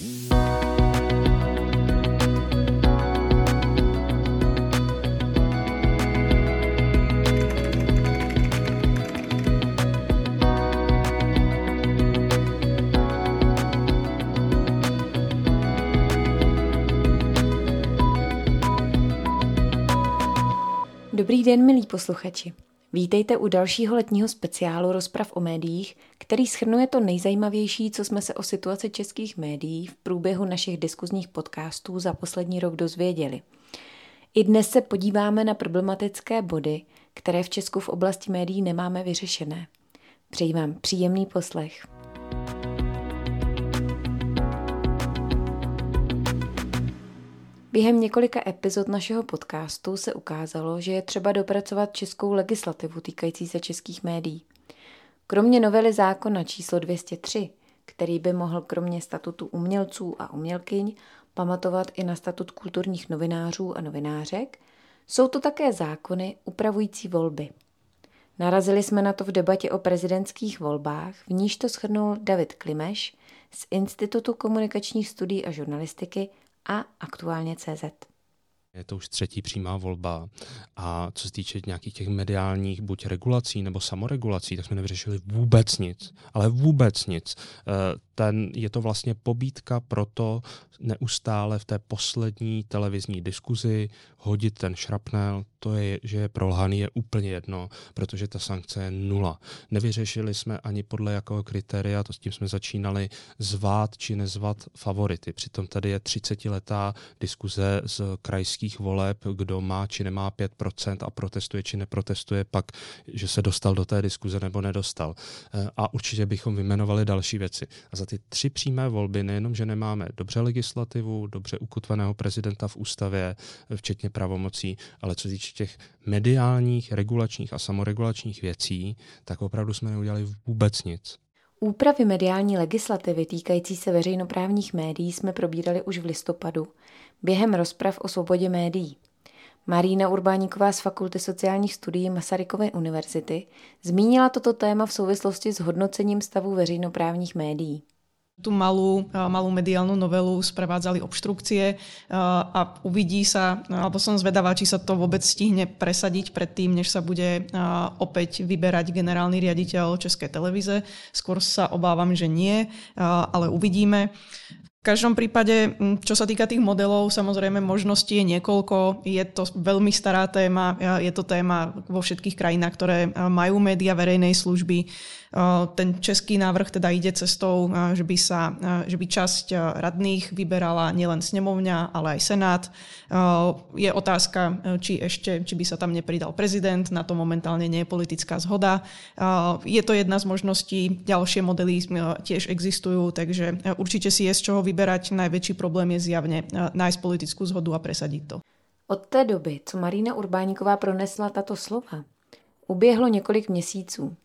Dobrý den, milí posluchači. Vítejte u dalšího letního speciálu rozprav o médiích, který schrnuje to nejzajímavější, co jsme se o situaci českých médií v průběhu našich diskuzních podcastů za poslední rok dozvěděli. I dnes se podíváme na problematické body, které v Česku v oblasti médií nemáme vyřešené. Přeji vám příjemný poslech. Během několika epizod našeho podcastu se ukázalo, že je třeba dopracovat českou legislativu týkající se českých médií. Kromě novely zákona číslo 203, který by mohl kromě statutu umělců a umělkyň pamatovat i na statut kulturních novinářů a novinářek, jsou to také zákony upravující volby. Narazili jsme na to v debatě o prezidentských volbách, v níž to shrnul David Klimeš z Institutu komunikačních studií a žurnalistiky a aktuálně CZ. Je to už třetí přímá volba a co se týče nějakých těch mediálních buď regulací nebo samoregulací, tak jsme nevyřešili vůbec nic, ale vůbec nic. Ten, je to vlastně pobídka pro to neustále v té poslední televizní diskuzi hodit ten šrapnel, to je, že je prolhaný, je úplně jedno, protože ta sankce je nula. Nevyřešili jsme ani podle jakého kritéria, to s tím jsme začínali, zvát či nezvat favority. Přitom tady je 30-letá diskuze z krajských voleb, kdo má či nemá 5% a protestuje či neprotestuje, pak, že se dostal do té diskuze nebo nedostal. Eh, a určitě bychom vymenovali další věci. A za ty tři přímé volby nejenom, že nemáme dobře legislativu, dobře ukotveného prezidenta v ústavě, včetně pravomocí, ale co týče těch mediálních, regulačních a samoregulačních věcí, tak opravdu jsme neudělali vůbec nic. Úpravy mediální legislativy týkající se veřejnoprávních médií jsme probírali už v listopadu během rozprav o svobodě médií. Marína Urbáníková z Fakulty sociálních studií Masarykovy univerzity zmínila toto téma v souvislosti s hodnocením stavu veřejnoprávních médií tú malú, malú mediálnu novelu sprevádzali obštrukcie a uvidí sa, alebo som zvedavá, či sa to vôbec stihne presadiť predtým, než sa bude opäť vyberať generálny riaditeľ Českej televize. Skôr sa obávam, že nie, ale uvidíme. V každom prípade, čo sa týka tých modelov, samozrejme možností je niekoľko. Je to veľmi stará téma, je to téma vo všetkých krajinách, ktoré majú média verejnej služby. Ten český návrh teda ide cestou, že by, sa, že by časť radných vyberala nielen snemovňa, ale aj senát. Je otázka, či ešte, či by sa tam nepridal prezident, na to momentálne nie je politická zhoda. Je to jedna z možností, ďalšie modely tiež existujú, takže určite si je z čoho vyberať. Najväčší problém je zjavne nájsť politickú zhodu a presadiť to. Od té doby, co Marína Urbáníková pronesla tato slova, uběhlo několik měsíců.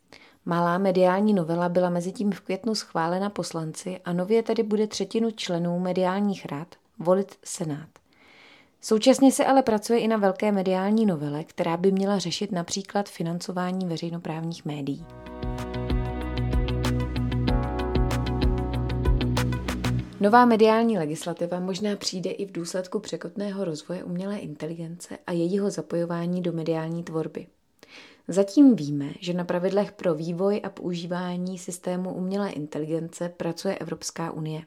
Malá mediální novela byla mezi tím v květnu schválena poslanci a nově tedy bude třetinu členů mediálních rad volit Senát. Současně se ale pracuje i na velké mediální novele, která by měla řešit například financování veřejnoprávních médií. Nová mediální legislativa možná přijde i v důsledku překotného rozvoje umělé inteligence a jejího zapojování do mediální tvorby. Zatím víme, že na pravidlech pro vývoj a používání systému umělé inteligence pracuje Evropská unie.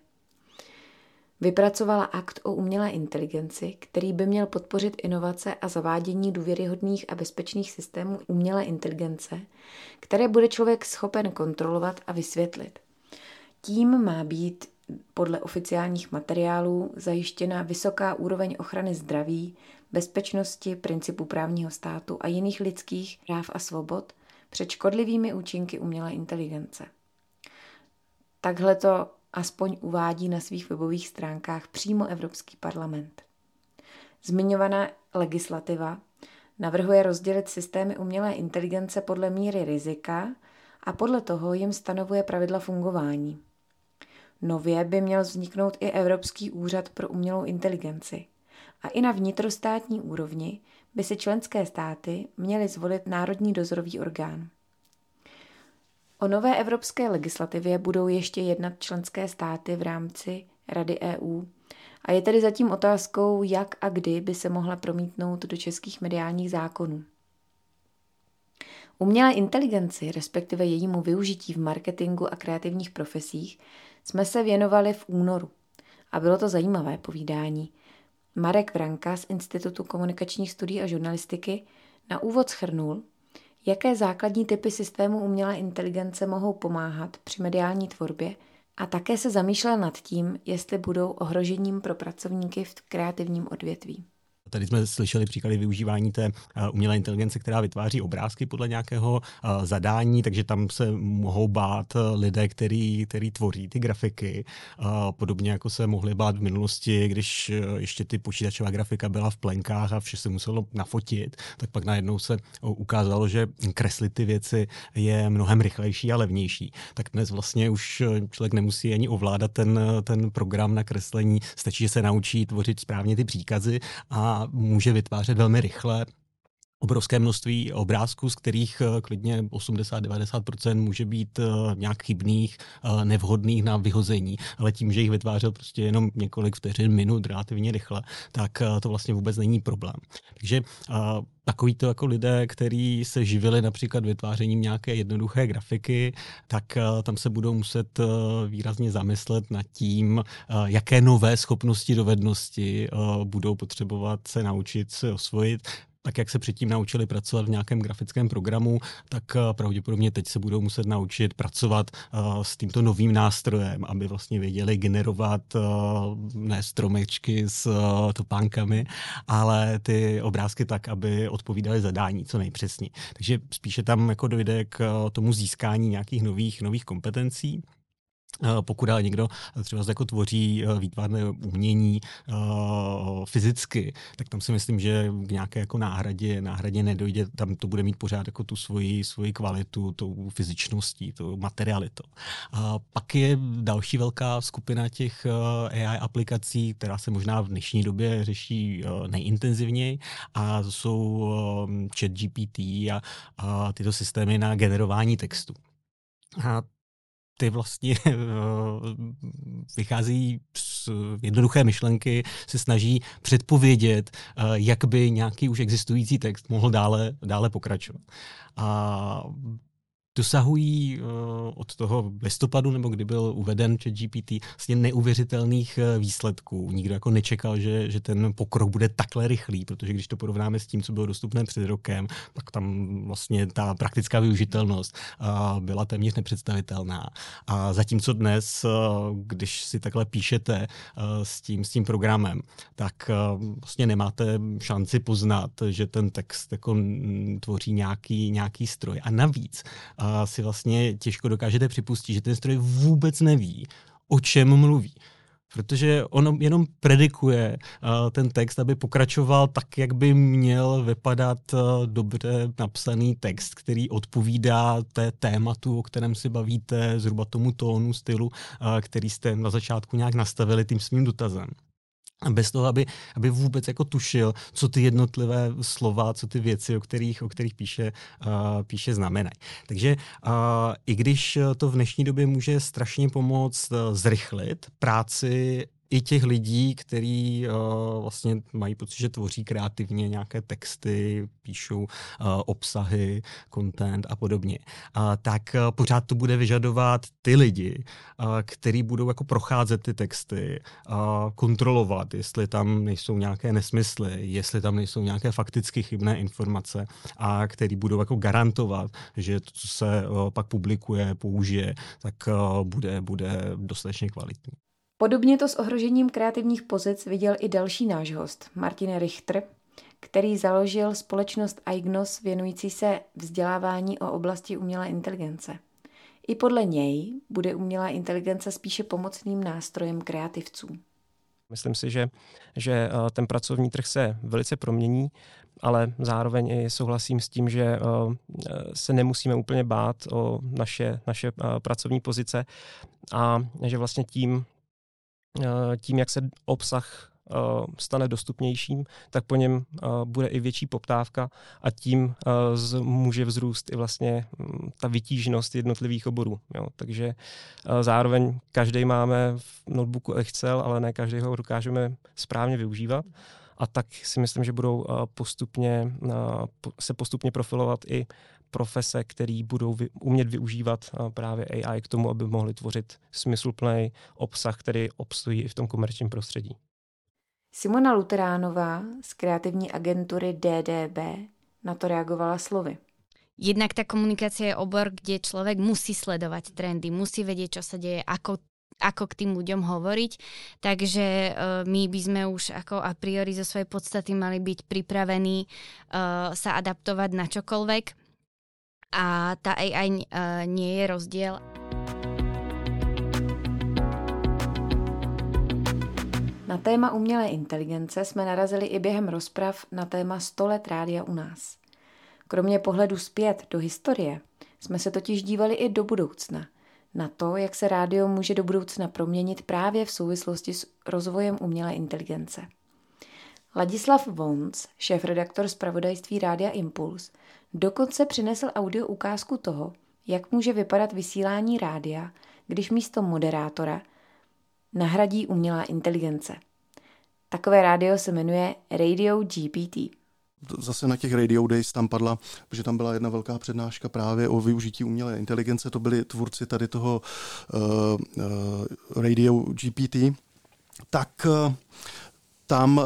Vypracovala akt o umělé inteligenci, který by měl podpořit inovace a zavádění důvěryhodných a bezpečných systémů umělé inteligence, které bude člověk schopen kontrolovat a vysvětlit. Tím má být podle oficiálních materiálů zajištěna vysoká úroveň ochrany zdraví, bezpečnosti, principu právního státu a jiných lidských práv a svobod před škodlivými účinky umělé inteligence. Takhle to aspoň uvádí na svých webových stránkách přímo Evropský parlament. Zmiňovaná legislativa navrhuje rozdělit systémy umělé inteligence podle míry rizika a podle toho jim stanovuje pravidla fungování. Nově by měl vzniknout i Evropský úřad pro umělou inteligenci – a i na vnitrostátní úrovni by si členské státy měly zvolit národní dozorový orgán. O nové evropské legislativě budou ještě jednat členské státy v rámci Rady EU a je tedy zatím otázkou, jak a kdy by se mohla promítnout do českých mediálních zákonů. Umělé inteligenci, respektive jejímu využití v marketingu a kreativních profesích, jsme se věnovali v únoru. A bylo to zajímavé povídání. Marek Vranka z Institutu komunikačních studií a žurnalistiky na úvod schrnul, jaké základní typy systému umělé inteligence mohou pomáhat při mediální tvorbě a také se zamýšlel nad tím, jestli budou ohrožením pro pracovníky v kreativním odvětví. Tady jsme slyšeli příklady využívání té eh, umělé inteligence, která vytváří obrázky podle nějakého eh, zadání, takže tam se mohou bát eh, lidé, který, který tvoří ty grafiky. Podobně jako se mohli bát v minulosti, když ještě ty počítačová grafika byla v plenkách a vše se muselo nafotit, tak pak najednou se ukázalo, že kreslit ty věci je mnohem rychlejší a levnější. Tak dnes vlastně už člověk nemusí ani ovládat ten, ten program na kreslení, stačí, že se naučí tvořit správně ty příkazy a může vytvářet velmi rychle obrovské množství obrázků, z kterých eh, klidně 80-90% může být eh, nějak chybných, eh, nevhodných na vyhození, ale tím, že jich vytvářel prostě jenom několik vteřin, minut relativně rychle, tak to vlastně vůbec není problém. Takže takový to jako lidé, kteří se živili například vytvářením nějaké jednoduché grafiky, tak tam se budou muset výrazně zamyslet nad tím, jaké nové schopnosti, dovednosti budou potřebovat se naučit se osvojit, tak jak se předtím naučili pracovat v nějakém grafickém programu, tak eh, pravděpodobně teď se budou muset naučit pracovat uh, s tímto novým nástrojem, aby vlastně věděli generovat uh, ne stromečky s topánkami, ale ty obrázky tak, aby odpovídaly zadání co nejpřesněji. Takže spíše tam jako dojde k tomu získání nějakých nových, nových kompetencí. Eh, pokud někdo třeba jako tvoří eh, výtvarné umění fyzicky, tak tam si myslím, že k nějaké jako náhradě, náhradě nedojde, tam to bude mít pořád jako tu svoji, svoji kvalitu, tou fyzičností, tou materialitou. A pak je další velká skupina těch AI aplikací, která se možná v dnešní době řeší nejintenzivněji a to jsou chat GPT a, a tyto systémy na generování textu. A ty vlastně vychází z jednoduché myšlenky, se snaží předpovědět, eh, jak by nějaký už existující text mohl dále, dále pokračovat. A dosahují uh, od toho listopadu, nebo kdy byl uveden ChatGPT, vlastně neuvěřitelných uh, výsledků. Nikdo jako nečekal, že, že ten pokrok bude takhle rychlý, protože když to porovnáme s tím, co bylo dostupné před rokem, tak tam vlastně ta praktická využitelnost uh, byla téměř nepředstavitelná. A zatímco dnes, když si takhle píšete s, tím, s tím programem, tak vlastně nemáte šanci poznat, že ten text jako tvoří nějaký, nějaký stroj. A navíc uh, si vlastně těžko dokážete připustit, že ten stroj vůbec neví, o čem mluví. Protože on jenom predikuje uh, ten text, aby pokračoval tak, jak by měl vypadat uh, dobře napsaný text, který odpovídá té tématu, o kterém si bavíte, zhruba tomu tónu, stylu, uh, který jste na začátku nějak nastavili tím svým dotazem bez toho, aby, aby vůbec jako tušil, co ty jednotlivé slova, co ty věci, o kterých, o kterých píše, uh, píše znamenají. Takže uh, i když to v dnešní době může strašně pomoct uh, zrychlit práci i těch lidí, kteří uh, vlastně mají pocit, že tvoří kreativně nějaké texty, píšou uh, obsahy, content a podobně, uh, tak uh, pořád to bude vyžadovat ty lidi, uh, kteří budou jako procházet ty texty, uh, kontrolovat, jestli tam nejsou nějaké nesmysly, jestli tam nejsou nějaké fakticky chybné informace a který budou jako garantovat, že to, co se uh, pak publikuje, použije, tak uh, bude, bude dostatečně kvalitní. Podobně to s ohrožením kreativních pozic viděl i další náš host, Martin Richter, který založil společnost Aignos věnující se vzdělávání o oblasti umělé inteligence. I podle něj bude umělá inteligence spíše pomocným nástrojem kreativců. Myslím si, že, že eh, ten pracovní trh se velice promění, ale zároveň i souhlasím s tím, že eh, se nemusíme úplně bát o naše, naše eh, pracovní pozice a že vlastně tím, Eh, tím, jak se obsah stane dostupnější, tak po něm bude i větší poptávka a tím může vzrůst i vlastně mm, ta vytíženost jednotlivých oborů. Jo. Takže zároveň každý máme v notebooku Excel, ale ne každý ho dokážeme správně využívat a tak si myslím, že budou postupně se postupně profilovat i profese, které budou umět využívat právě AI k tomu, aby mohli tvořit smysluplný obsah, který obstojí i v tom komerčním prostředí. Simona Luteránová z kreativní agentury DDB na to reagovala slovy. Jednak ta komunikácia je obor, kde človek musí sledovať trendy, musí vedieť, čo sa deje, ako ako k tým ľuďom hovoriť. Takže uh, my by sme už ako a priori zo svojej podstaty mali byť pripravení uh, sa adaptovať na čokoľvek a ta AI uh, eh, nie je rozdiel. Na téma umělé inteligence jsme narazili i během rozprav na téma 100 let rádia u nás. Kromě pohledu zpět do historie jsme se totiž dívali i do budoucna, na to, jak se rádio může do budoucna proměnit právě v souvislosti s rozvojem umělé inteligence. Ladislav Vons, šéf-redaktor zpravodajství Rádia Impuls, dokonce přinesl audio ukázku toho, jak může vypadat vysílání rádia, když místo moderátora nahradí umělá inteligence. Takové rádio se jmenuje Radio GPT. Zase na těch Radio Days tam padla, protože tam byla jedna velká přednáška právě o využití umělé inteligence. To byli tvůrci tady toho uh, uh, Radio GPT. Tak uh, tam uh,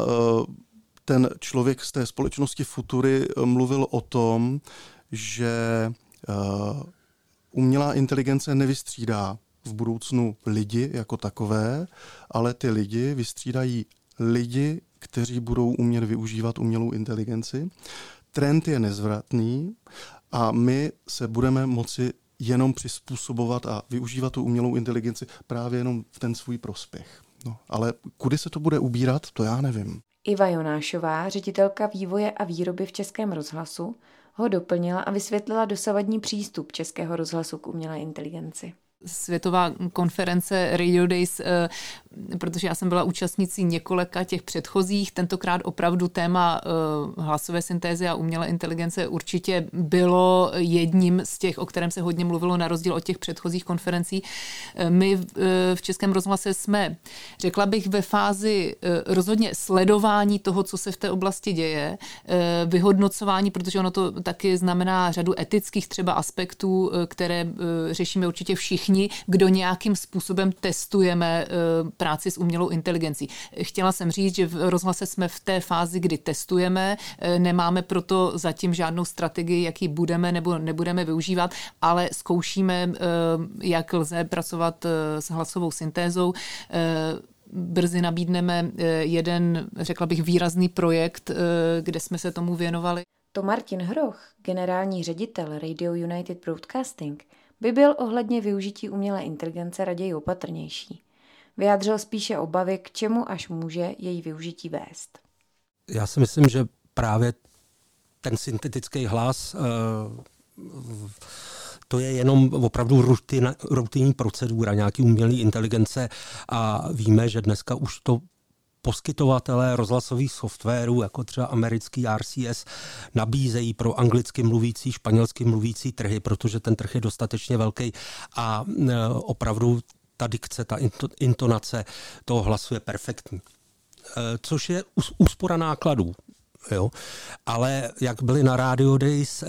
ten člověk z té společnosti Futury mluvil o tom, že uh, umělá inteligence nevystřídá v budoucnu lidi jako takové, ale ty lidi vystřídají lidi, kteří budou umět využívat umělou inteligenci. Trend je nezvratný a my se budeme moci jenom přizpůsobovat a využívat tu umělou inteligenci právě jenom v ten svůj prospěch. No, ale kudy se to bude ubírat, to já nevím. Iva Jonášová, ředitelka vývoje a výroby v Českém rozhlasu, ho doplnila a vysvětlila dosavadní přístup Českého rozhlasu k umělé inteligenci světová konference Radio Days, eh, protože já jsem byla účastnicí několika těch předchozích. Tentokrát opravdu téma eh, hlasové syntézy a umělé inteligence určitě bylo jedním z těch, o kterém se hodně mluvilo na rozdíl od těch předchozích konferencí. Eh, my v Českém rozhlase jsme, řekla bych, ve fázi rozhodně sledování toho, co se v té oblasti děje, vyhodnocování, protože ono to taky znamená řadu etických třeba aspektů, které řešíme určitě všichni všichni, kdo nějakým způsobem testujeme eh, práci s umělou inteligencí. Chtěla jsem říct, že v rozhlase jsme v té fázi, kdy testujeme, eh, nemáme proto zatím žádnou strategii, jaký budeme nebo nebudeme využívat, ale zkoušíme, eh, jak lze pracovat s hlasovou syntézou brzy nabídneme jeden, řekla bych, výrazný projekt, kde jsme se tomu věnovali. To Martin Hroch, generální ředitel Radio United Broadcasting, by byl ohledně využití umělé inteligence raději opatrnější. Vyjádřil spíše obavy, k čemu až může její využití vést. Já si myslím, že právě ten syntetický hlas eh, to je jenom opravdu rutina, rutinní procedura, nějaký umělý inteligence a víme, že dneska už to poskytovatelé rozhlasových softwarů, jako třeba americký RCS, nabízejí pro anglicky mluvící, španělsky mluvící trhy, protože ten trh je dostatečně velký a e, opravdu ta dikce, ta intonace toho hlasu je perfektní. E, což je úspora nákladů. Jo? Ale jak byly na Radio Days e,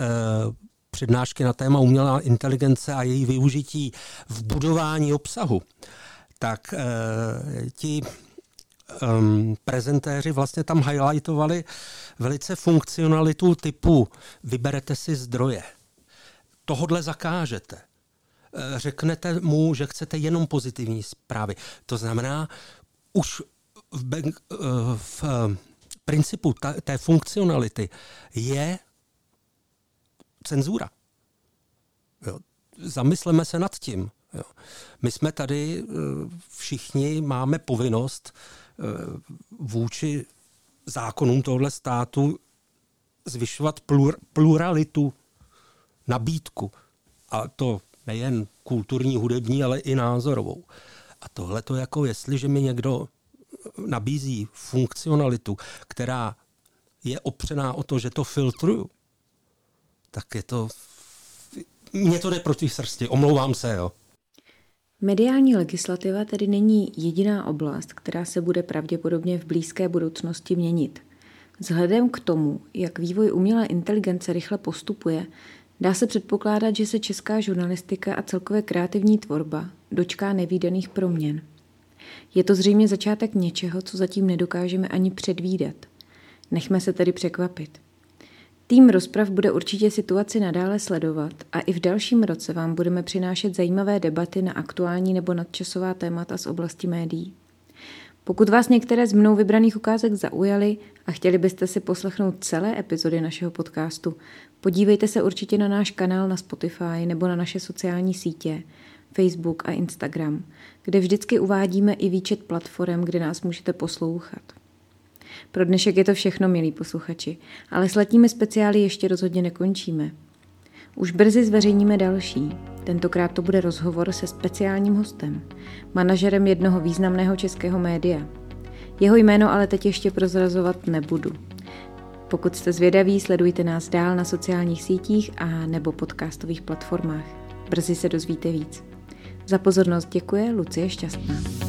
přednášky na téma umělá inteligence a její využití v budování obsahu, tak ti um, prezentéři vlastně tam highlightovali velice funkcionalitu typu vyberete si zdroje. Tohodle zakážete. Eh, řeknete mu, že chcete jenom pozitivní zprávy. To znamená, už v, bank, eh, v eh, principu té funkcionality je cenzura. Jo. Zamysleme se nad tím. Jo. My jsme tady všichni máme povinnost Eh, vůči zákonům tohle státu zvyšovat plur, pluralitu, nabídku. A to nejen kulturní, hudební, ale i názorovou. A tohle to jako, jestliže mi někdo nabízí funkcionalitu, která je opřená o to, že to filtruju, tak je to... Mně to jde proti srsti, omlouvám se, jo. Mediální legislativa tedy není jediná oblast, která se bude pravděpodobně v blízké budoucnosti měnit. Vzhledem k tomu, jak vývoj umělé inteligence rychle postupuje, dá se předpokládat, že se česká žurnalistika a celkově kreativní tvorba dočká nevýdaných proměn. Je to zřejmě začátek něčeho, co zatím nedokážeme ani předvídat. Nechme se tedy překvapit. Tým rozprav bude určitě situaci nadále sledovat a i v dalším roce vám budeme přinášet zajímavé debaty na aktuální nebo nadčasová témata z oblasti médií. Pokud vás některé z mnou vybraných ukázek zaujaly a chtěli byste si poslechnout celé epizody našeho podcastu, podívejte se určitě na náš kanál na Spotify nebo na naše sociální sítě, Facebook a Instagram, kde vždycky uvádíme i výčet platform, kde nás můžete poslouchat. Pro dnešek je to všechno, milí posluchači, ale s letními speciály ještě rozhodně nekončíme. Už brzy zveřejníme další. Tentokrát to bude rozhovor se speciálním hostem, manažerem jednoho významného českého média. Jeho jméno ale teď ještě prozrazovat nebudu. Pokud jste zvědaví, sledujte nás dál na sociálních sítích a nebo podcastových platformách. Brzy se dozvíte víc. Za pozornost děkuje Lucie Šťastná.